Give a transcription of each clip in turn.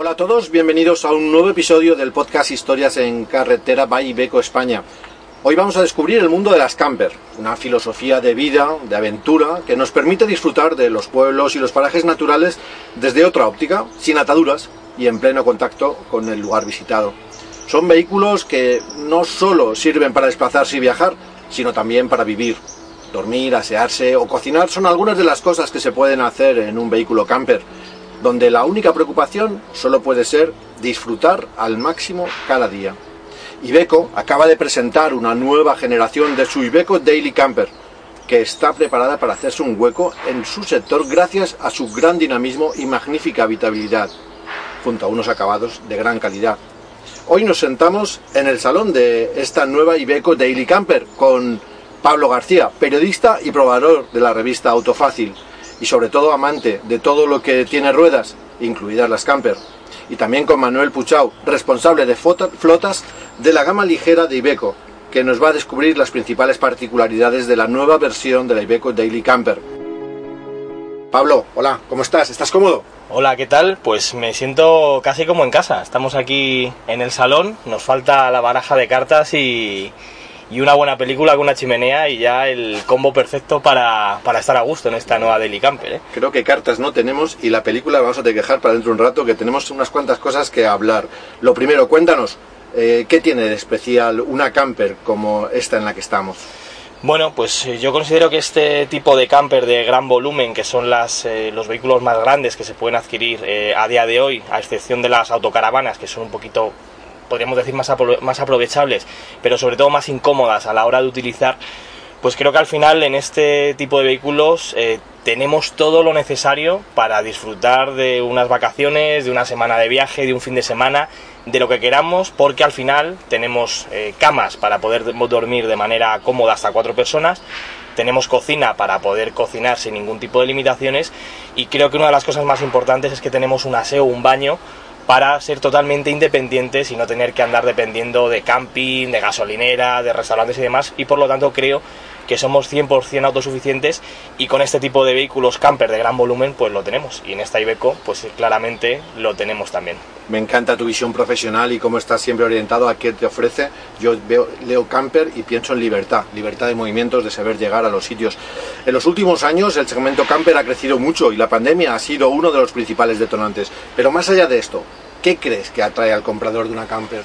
Hola a todos, bienvenidos a un nuevo episodio del podcast Historias en Carretera by Ibeco España. Hoy vamos a descubrir el mundo de las camper, una filosofía de vida, de aventura, que nos permite disfrutar de los pueblos y los parajes naturales desde otra óptica, sin ataduras y en pleno contacto con el lugar visitado. Son vehículos que no solo sirven para desplazarse y viajar, sino también para vivir. Dormir, asearse o cocinar son algunas de las cosas que se pueden hacer en un vehículo camper, donde la única preocupación solo puede ser disfrutar al máximo cada día. Ibeco acaba de presentar una nueva generación de su Ibeco Daily Camper, que está preparada para hacerse un hueco en su sector gracias a su gran dinamismo y magnífica habitabilidad, junto a unos acabados de gran calidad. Hoy nos sentamos en el salón de esta nueva Ibeco Daily Camper con Pablo García, periodista y probador de la revista Autofácil y sobre todo amante de todo lo que tiene ruedas, incluidas las camper. Y también con Manuel Puchau, responsable de flotas de la gama ligera de Ibeco, que nos va a descubrir las principales particularidades de la nueva versión de la Ibeco Daily Camper. Pablo, hola, ¿cómo estás? ¿Estás cómodo? Hola, ¿qué tal? Pues me siento casi como en casa. Estamos aquí en el salón, nos falta la baraja de cartas y, y una buena película con una chimenea y ya el combo perfecto para, estar a gusto en esta nueva Deli Camper. ¿eh? Creo que cartas no tenemos y la película vamos a tener que dejar para dentro de un rato que tenemos unas cuantas cosas que hablar. Lo primero, cuéntanos, eh, ¿qué tiene de especial una camper como esta en la que estamos? Bueno, pues eh, yo considero que este tipo de camper de gran volumen, que son las, los vehículos más grandes que se pueden adquirir a día de hoy, a excepción de las autocaravanas, que son un poquito podríamos decir, más, más aprovechables, pero sobre todo más incómodas a la hora de utilizar, pues creo que al final en este tipo de vehículos eh, tenemos todo lo necesario para disfrutar de unas vacaciones, de una semana de viaje, de un fin de semana, de lo que queramos, porque al final tenemos eh, camas para poder dormir de manera cómoda hasta cuatro personas, tenemos cocina para poder cocinar sin ningún tipo de limitaciones y creo que una de las cosas más importantes es que tenemos un aseo, un baño para ser totalmente independientes y no tener que andar dependiendo de camping, de gasolinera, de restaurantes y demás. Y por lo tanto creo que somos 100% autosuficientes y con este tipo de vehículos camper de gran volumen pues lo tenemos. Y en esta Ibeco pues claramente lo tenemos también. Me encanta tu visión profesional y cómo estás siempre orientado a qué te ofrece. Yo leo camper y pienso en libertad, libertad de movimientos, de saber llegar a los sitios. En los últimos años el segmento camper ha crecido mucho y la pandemia ha sido uno de los principales detonantes. Pero más allá de esto, ¿qué crees que atrae al comprador de una camper?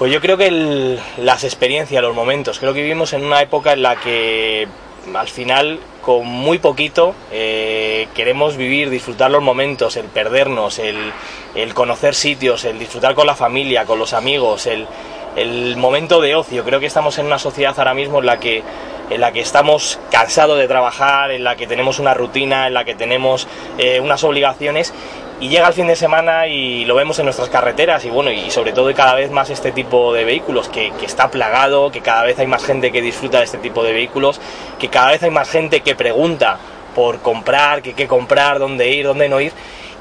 Pues yo creo que las experiencias, los momentos, creo que vivimos en una época en la que al final con muy poquito eh, queremos vivir, disfrutar los momentos, el perdernos, el, conocer sitios, el disfrutar con la familia, con los amigos, el, momento de ocio. Creo que estamos en una sociedad ahora mismo en la que en la que estamos cansados de trabajar, en la que tenemos una rutina, en la que tenemos eh, unas obligaciones y llega el fin de semana y lo vemos en nuestras carreteras y bueno, y sobre todo cada vez más este tipo de vehículos que, está plagado, que cada vez hay más gente que disfruta de este tipo de vehículos, que cada vez hay más gente que pregunta por comprar, que qué comprar, dónde ir, dónde no ir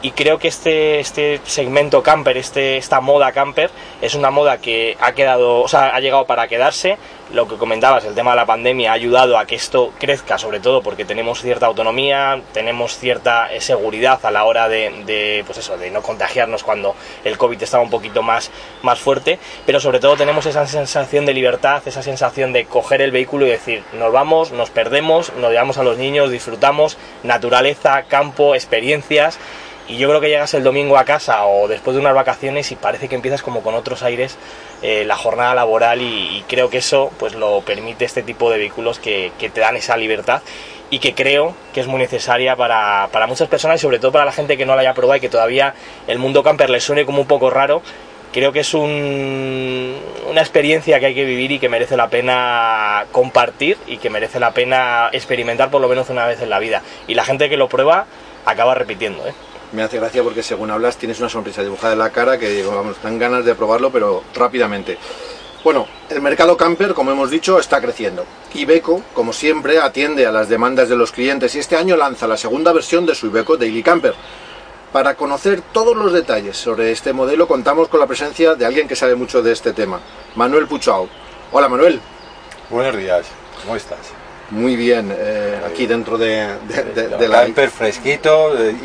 y creo que este, este segmento camper, este, esta moda camper, es una moda que ha quedado, o sea, ha llegado para quedarse. Lo que comentabas, el tema de la pandemia ha ayudado a que esto crezca, sobre todo porque tenemos cierta autonomía, tenemos cierta eh, seguridad a la hora de, de, pues eso, de no contagiarnos cuando el COVID estaba un poquito más, más fuerte, pero sobre todo tenemos esa sensación de libertad, esa sensación de coger el vehículo y decir, nos vamos, nos perdemos, nos llevamos a los niños, disfrutamos, naturaleza, campo, experiencias y yo creo que llegas el domingo a casa o después de unas vacaciones y parece que empiezas como con otros aires eh, la jornada laboral y, creo que eso pues lo permite este tipo de vehículos que, te dan esa libertad y que creo que es muy necesaria para, muchas personas y sobre todo para la gente que no la haya probado y que todavía el mundo camper le suene como un poco raro. Creo que es una experiencia que hay que vivir y que merece la pena compartir y que merece la pena experimentar por lo menos una vez en la vida. Y la gente que lo prueba acaba repitiendo. ¿eh? Me hace gracia porque según hablas tienes una sonrisa dibujada en la cara que digo, vamos, dan ganas de probarlo, pero rápidamente. Bueno, el mercado camper, como hemos dicho, está creciendo. Ibeco, como siempre, atiende a las demandas de los clientes y este año lanza la segunda versión de su Ibeco Daily Camper. Para conocer todos los detalles sobre este modelo contamos con la presencia de alguien que sabe mucho de este tema, Manuel Puchau. Hola Manuel. Buenos días, ¿cómo estás? Muy bien, eh, aquí dentro de, de, la... Camper fresquito, eh,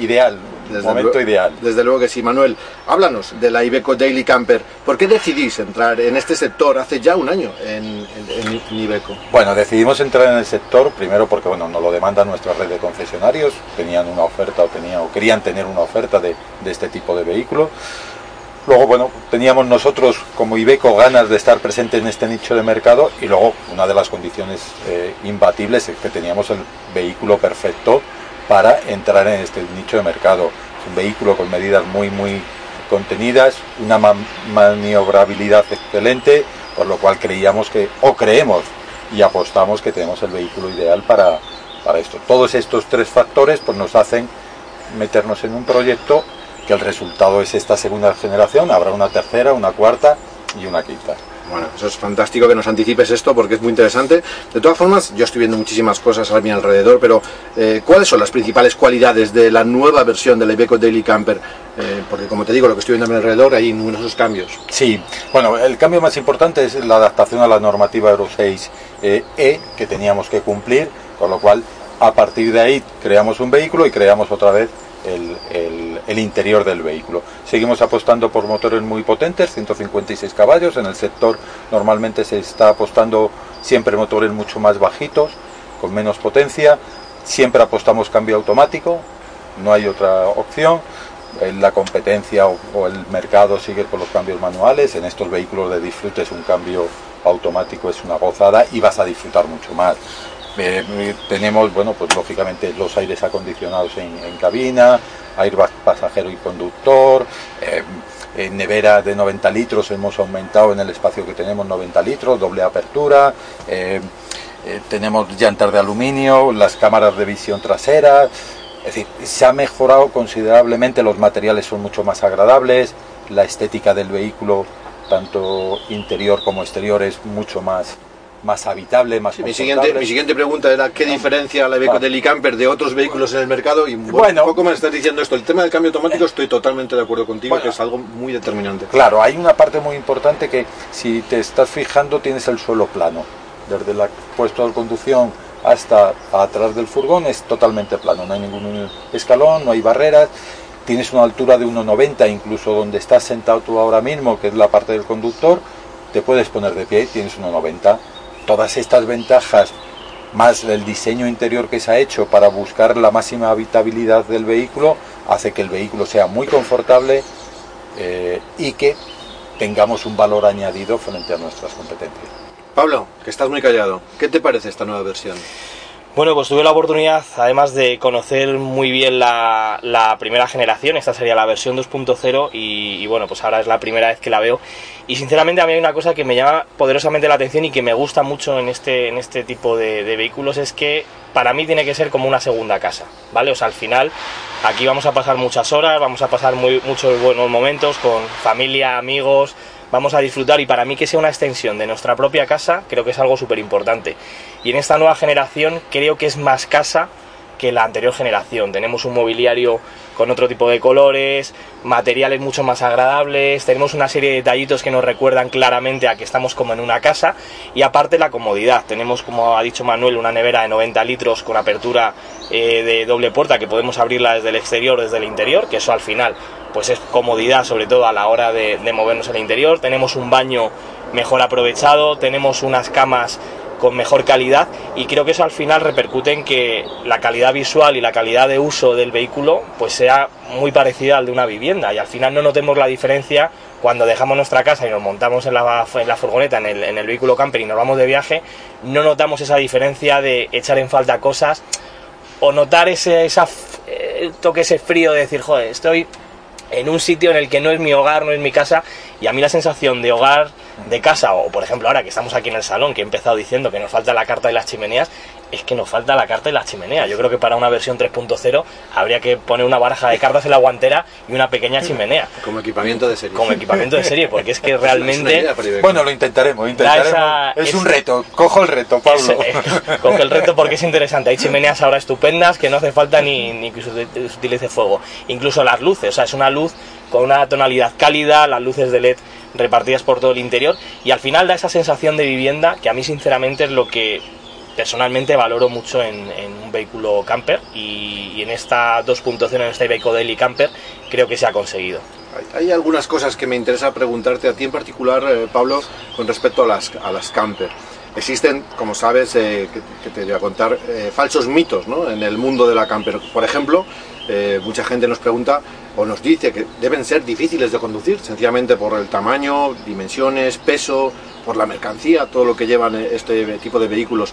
ideal, momento ideal. Desde luego que sí, Manuel. Háblanos de la Ibeco Daily Camper. ¿Por qué decidís entrar en este sector hace ya un año en, en, en Ibeco? Bueno, decidimos entrar en el sector primero porque bueno, nos lo demanda nuestra red de concesionarios. Tenían una oferta o, tenían, o querían tener una oferta de, de este tipo de vehículo. Luego, bueno, teníamos nosotros como Ibeco ganas de estar presente en este nicho de mercado y luego una de las condiciones eh, imbatibles es que teníamos el vehículo perfecto para entrar en este nicho de mercado. Es un vehículo con medidas muy, muy contenidas, una maniobrabilidad excelente, por lo cual creíamos que, o creemos y apostamos que tenemos el vehículo ideal para, para esto. Todos estos tres factores pues, nos hacen meternos en un proyecto que el resultado es esta segunda generación, habrá una tercera, una cuarta y una quinta. Bueno, eso es fantástico que nos anticipes esto porque es muy interesante. De todas formas, yo estoy viendo muchísimas cosas a mi alrededor, pero eh, ¿cuáles son las principales cualidades de la nueva versión del Iveco Daily Camper? Eh, porque como te digo, lo que estoy viendo a mi alrededor hay numerosos cambios. Sí, bueno, el cambio más importante es la adaptación a la normativa Euro 6 eh, E que teníamos que cumplir, con lo cual a partir de ahí creamos un vehículo y creamos otra vez el, interior del vehículo. Seguimos apostando por motores muy potentes, 156 caballos. En el sector normalmente se está apostando siempre motores mucho más bajitos, con menos potencia. Siempre apostamos cambio automático, no hay otra opción. La competencia o, o el mercado sigue con los cambios manuales. En estos vehículos de disfrute es un cambio automático, es una gozada y vas a disfrutar mucho más. Eh, tenemos, bueno, pues lógicamente los aires acondicionados en, cabina, airbag pasajero y conductor, eh, nevera de 90 litros hemos aumentado en el espacio que tenemos 90 litros, doble apertura, eh, tenemos llantas de aluminio, las cámaras de visión trasera, es decir, se ha mejorado considerablemente, los materiales son mucho más agradables, la estética del vehículo, tanto interior como exterior, es mucho más más habitable, más sí, mi, siguiente, mi siguiente pregunta era qué diferencia la Iveco del Camper de otros vehículos en el mercado y bueno, un poco me estás diciendo esto. El tema del cambio automático estoy totalmente de acuerdo contigo, bueno, que es algo muy determinante. Claro, hay una parte muy importante que si te estás fijando tienes el suelo plano. Desde el puesto de conducción hasta atrás del furgón es totalmente plano, no hay ningún escalón, no hay barreras, tienes una altura de 1,90 incluso donde estás sentado tú ahora mismo, que es la parte del conductor, te puedes poner de pie y tienes 1,90 todas estas ventajas más el diseño interior que se ha hecho para buscar la máxima habitabilidad del vehículo hace que el vehículo sea muy confortable eh, y que tengamos un valor añadido frente a nuestras competencias. Pablo, que estás muy callado, ¿qué te parece esta nueva versión? Bueno, pues tuve la oportunidad, además de conocer muy bien la, primera generación, esta sería la versión 2.0 y, y, bueno, pues ahora es la primera vez que la veo y sinceramente a mí hay una cosa que me llama poderosamente la atención y que me gusta mucho en este, en este tipo de, de vehículos es que para mí tiene que ser como una segunda casa, ¿vale? O sea, al final aquí vamos a pasar muchas horas, vamos a pasar muy, muchos buenos momentos con familia, amigos, vamos a disfrutar y para mí que sea una extensión de nuestra propia casa creo que es algo súper importante. Y en esta nueva generación creo que es más casa que la anterior generación. Tenemos un mobiliario con otro tipo de colores, materiales mucho más agradables, tenemos una serie de detallitos que nos recuerdan claramente a que estamos como en una casa y aparte la comodidad. Tenemos, como ha dicho Manuel, una nevera de 90 litros con apertura eh, de doble puerta que podemos abrirla desde el exterior, desde el interior, que eso al final pues es comodidad sobre todo a la hora de, de movernos el interior. Tenemos un baño mejor aprovechado, tenemos unas camas con mejor calidad y creo que eso al final repercute en que la calidad visual y la calidad de uso del vehículo pues sea muy parecida al de una vivienda y al final no notemos la diferencia cuando dejamos nuestra casa y nos montamos en la, en la furgoneta, en el, en el, vehículo camper y nos vamos de viaje, no notamos esa diferencia de echar en falta cosas o notar ese esa, eh, toque, ese frío de decir, joder, estoy en un sitio en el que no es mi hogar, no es mi casa, y a mí la sensación de hogar, de casa, o por ejemplo ahora que estamos aquí en el salón, que he empezado diciendo que nos falta la carta de las chimeneas, es que nos falta la carta de las chimeneas. Yo creo que para una versión 3.0 habría que poner una baraja de cartas en la guantera y una pequeña chimenea. Como equipamiento de serie. Como equipamiento de serie, porque es que realmente... Bueno, lo intentaremos, intentaremos. Esa, es esa, un reto, cojo el reto, Pablo. Es, coge el reto porque es interesante. Hay chimeneas ahora estupendas que no hace falta ni, ni que se utilice fuego. Incluso las luces, o sea, es una luz con una tonalidad cálida, las luces de LED repartidas por todo el interior y al final da esa sensación de vivienda que a mí sinceramente es lo que personalmente valoro mucho en, un vehículo camper y, en esta 2.0, en este Iveco Daily Camper, creo que se ha conseguido. Hay, algunas cosas que me interesa preguntarte a ti en particular, eh, Pablo, con respecto a las, a las camper. Existen, como sabes, eh, que, te voy a contar, eh, falsos mitos ¿no? en el mundo de la camper. Por ejemplo, mucha gente nos pregunta o nos dice que deben ser difíciles de conducir, sencillamente por el tamaño, dimensiones, peso, por la mercancía, todo lo que llevan este tipo de vehículos.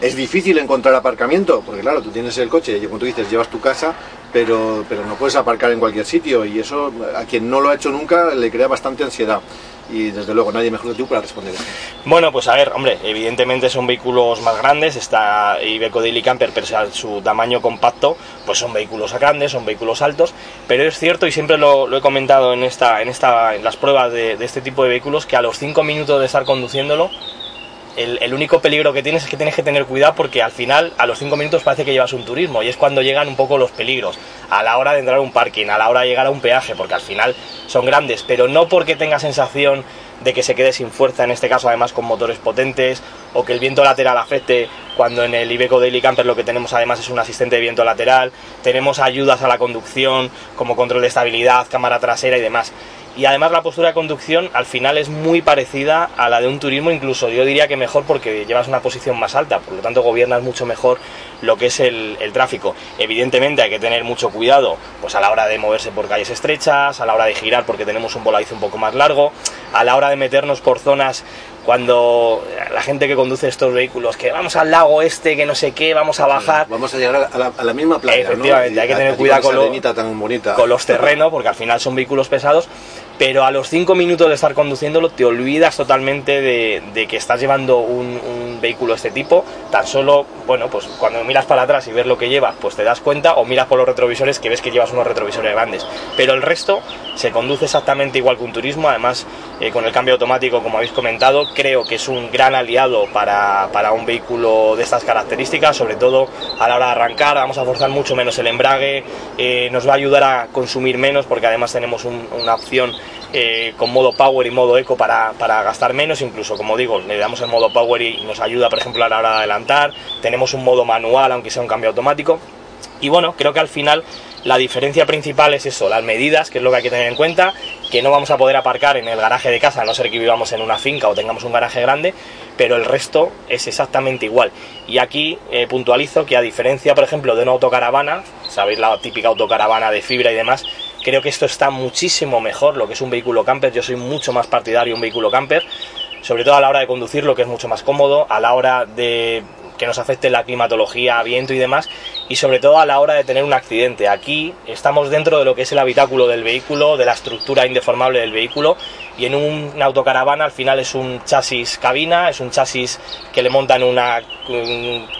Es difícil encontrar aparcamiento, porque claro, tú tienes el coche y como tú dices, llevas tu casa, pero, pero no puedes aparcar en cualquier sitio y eso a quien no lo ha hecho nunca le crea bastante ansiedad y desde luego nadie mejor que tú para responder eso. Bueno, pues a ver, hombre, evidentemente son vehículos más grandes, está Iveco Daily Camper, pero a su tamaño compacto, pues son vehículos grandes, son vehículos altos, pero es cierto y siempre lo, he comentado en esta, en esta, en las pruebas de, de este tipo de vehículos que a los 5 minutos de estar conduciéndolo el, único peligro que tienes es que tienes que tener cuidado porque al final, a los 5 minutos parece que llevas un turismo y es cuando llegan un poco los peligros. A la hora de entrar a un parking, a la hora de llegar a un peaje, porque al final son grandes, pero no porque tenga sensación de que se quede sin fuerza, en este caso además con motores potentes, o que el viento lateral afecte, cuando en el Iveco Daily Camper lo que tenemos además es un asistente de viento lateral, tenemos ayudas a la conducción, como control de estabilidad, cámara trasera y demás y además la postura de conducción al final es muy parecida a la de un turismo, incluso yo diría que mejor porque llevas una posición más alta, por lo tanto gobiernas mucho mejor lo que es el, tráfico. Evidentemente hay que tener mucho cuidado pues a la hora de moverse por calles estrechas, a la hora de girar porque tenemos un voladizo un poco más largo, a la hora de meternos por zonas cuando la gente que conduce estos vehículos, que vamos al lago este, que no sé qué, vamos a bajar. Vamos a llegar a la, misma playa. Efectivamente, hay que tener cuidado con los terrenos, porque al final son vehículos pesados pero a los 5 minutos de estar conduciéndolo te olvidas totalmente de, que estás llevando un, vehículo de este tipo, tan solo, bueno, pues cuando miras para atrás y ves lo que llevas, pues te das cuenta, o miras por los retrovisores que ves que llevas unos retrovisores grandes, pero el resto se conduce exactamente igual que un turismo, además eh, con el cambio automático, como habéis comentado, creo que es un gran aliado para, un vehículo de estas características, sobre todo a la hora de arrancar, vamos a forzar mucho menos el embrague, eh, nos va a ayudar a consumir menos porque además tenemos una opción eh, con modo power y modo eco para, gastar menos, incluso como digo, le damos el modo power y nos ayuda por ejemplo a la hora de adelantar, tenemos un modo manual aunque sea un cambio automático. Y bueno, creo que al final la diferencia principal es eso, las medidas, que es lo que hay que tener en cuenta, que no vamos a poder aparcar en el garaje de casa, a no ser que vivamos en una finca o tengamos un garaje grande, pero el resto es exactamente igual. Y aquí eh, puntualizo que a diferencia, por ejemplo, de una autocaravana, sabéis la típica autocaravana de fibra y demás, Creo que esto está muchísimo mejor, lo que es un vehículo camper. Yo soy mucho más partidario de un vehículo camper, sobre todo a la hora de conducirlo, que es mucho más cómodo, a la hora de que nos afecte la climatología, viento y demás, y sobre todo a la hora de tener un accidente. Aquí estamos dentro de lo que es el habitáculo del vehículo, de la estructura indeformable del vehículo, y en una autocaravana al final es un chasis cabina, es un chasis que le montan una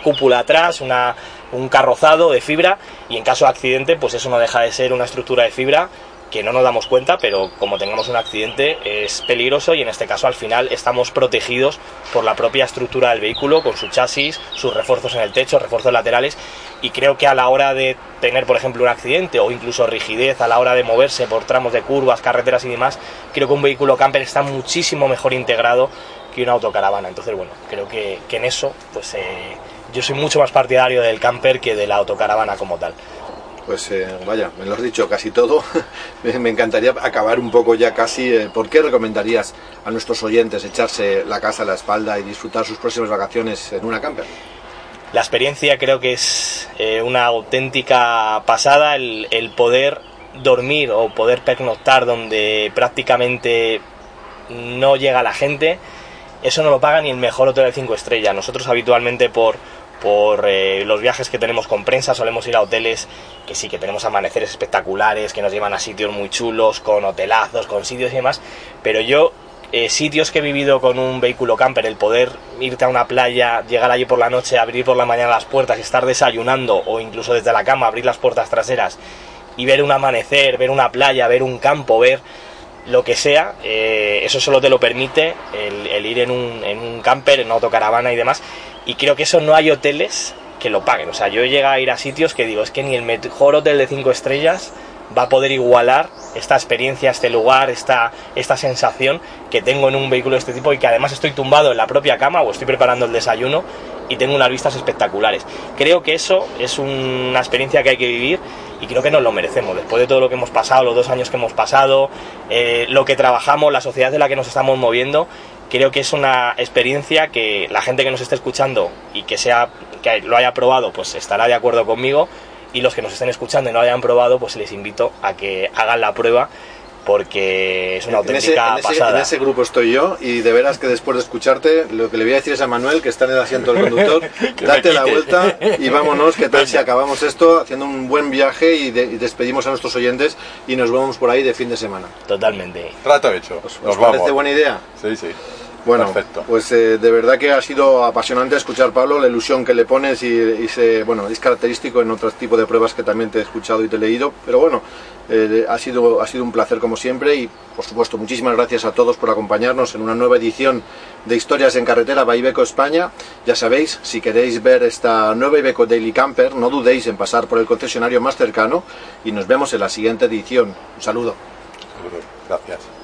cúpula atrás, una un carrozado de fibra y en caso de accidente pues eso no deja de ser una estructura de fibra que no nos damos cuenta, pero como tengamos un accidente es peligroso y en este caso al final estamos protegidos por la propia estructura del vehículo, con su chasis, sus refuerzos en el techo, refuerzos laterales y creo que a la hora de tener por ejemplo un accidente o incluso rigidez a la hora de moverse por tramos de curvas, carreteras y demás, creo que un vehículo camper está muchísimo mejor integrado que una autocaravana. Entonces bueno, creo que, en eso pues... Eh, yo soy mucho más partidario del camper que de la autocaravana como tal. Pues eh, vaya, me lo has dicho casi todo. me encantaría acabar un poco ya casi. Eh, ¿Por qué recomendarías a nuestros oyentes echarse la casa a la espalda y disfrutar sus próximas vacaciones en una camper? La experiencia creo que es eh, una auténtica pasada el, el poder dormir o poder pernoctar donde prácticamente no llega la gente. Eso no lo paga ni el mejor hotel de 5 estrellas. Nosotros habitualmente por por eh, los viajes que tenemos con prensa, solemos ir a hoteles que sí, que tenemos amaneceres espectaculares, que nos llevan a sitios muy chulos, con hotelazos, con sitios y demás, pero yo eh, sitios que he vivido con un vehículo camper, el poder irte a una playa, llegar allí por la noche, abrir por la mañana las puertas y estar desayunando o incluso desde la cama abrir las puertas traseras y ver un amanecer, ver una playa, ver un campo, ver lo que sea, eh, eso solo te lo permite el, ir en un, en un camper, en una autocaravana y demás y creo que eso no hay hoteles que lo paguen. O sea, yo llego a ir a sitios que digo, es que ni el mejor hotel de 5 estrellas va a poder igualar esta experiencia, este lugar, esta, esta sensación que tengo en un vehículo de este tipo y que además estoy tumbado en la propia cama o estoy preparando el desayuno y tengo unas vistas espectaculares. Creo que eso es una experiencia que hay que vivir y creo que nos lo merecemos. Después de todo lo que hemos pasado, los dos años que hemos pasado, eh, lo que trabajamos, la sociedad de la que nos estamos moviendo, creo que es una experiencia que la gente que nos esté escuchando y que sea que lo haya probado, pues estará de acuerdo conmigo y los que nos estén escuchando y no lo hayan probado, pues les invito a que hagan la prueba porque es una auténtica en ese, pasada. En ese grupo estoy yo y de veras que después de escucharte lo que le voy a decir es a Manuel que está en el asiento del conductor, date la vuelta y vámonos, que tal si acabamos esto haciendo un buen viaje y, de, y, despedimos a nuestros oyentes y nos vemos por ahí de fin de semana. Totalmente. Trato hecho. ¿Os, os parece buena idea? Sí, sí. Bueno, Perfecto. pues eh, de verdad que ha sido apasionante escuchar Pablo, la ilusión que le pones y, y se, bueno, es característico en otros tipos de pruebas que también te he escuchado y te he leído, pero bueno, eh, ha, sido, ha sido un placer como siempre y por supuesto muchísimas gracias a todos por acompañarnos en una nueva edición de Historias en Carretera by Ibeco España. Ya sabéis, si queréis ver esta nueva Ibeco Daily Camper, no dudéis en pasar por el concesionario más cercano y nos vemos en la siguiente edición. Un saludo. Gracias.